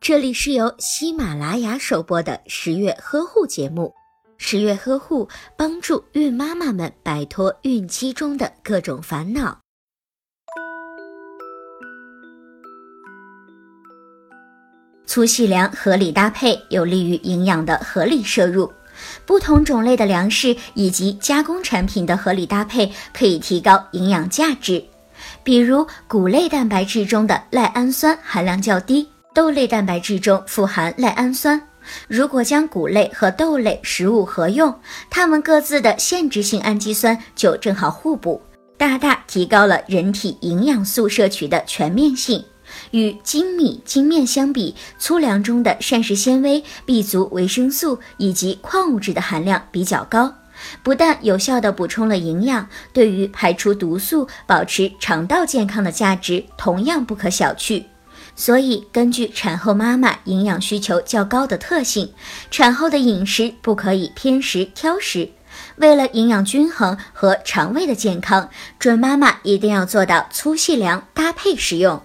这里是由喜马拉雅首播的十月呵护节目。十月呵护帮助孕妈妈们摆脱孕期中的各种烦恼。粗细粮合理搭配，有利于营养的合理摄入。不同种类的粮食以及加工产品的合理搭配，可以提高营养价值。比如谷类蛋白质中的赖氨酸含量较低，豆类蛋白质中富含赖氨酸。如果将谷类和豆类食物合用，它们各自的限制性氨基酸就正好互补，大大提高了人体营养素摄取的全面性。与精米精面相比，粗粮中的膳食纤维、B 族维生素以及矿物质的含量比较高，不但有效地补充了营养，对于排出毒素、保持肠道健康的价值同样不可小觑。所以，根据产后妈妈营养需求较高的特性，产后的饮食不可以偏食挑食。为了营养均衡和肠胃的健康，准妈妈一定要做到粗细粮搭配食用。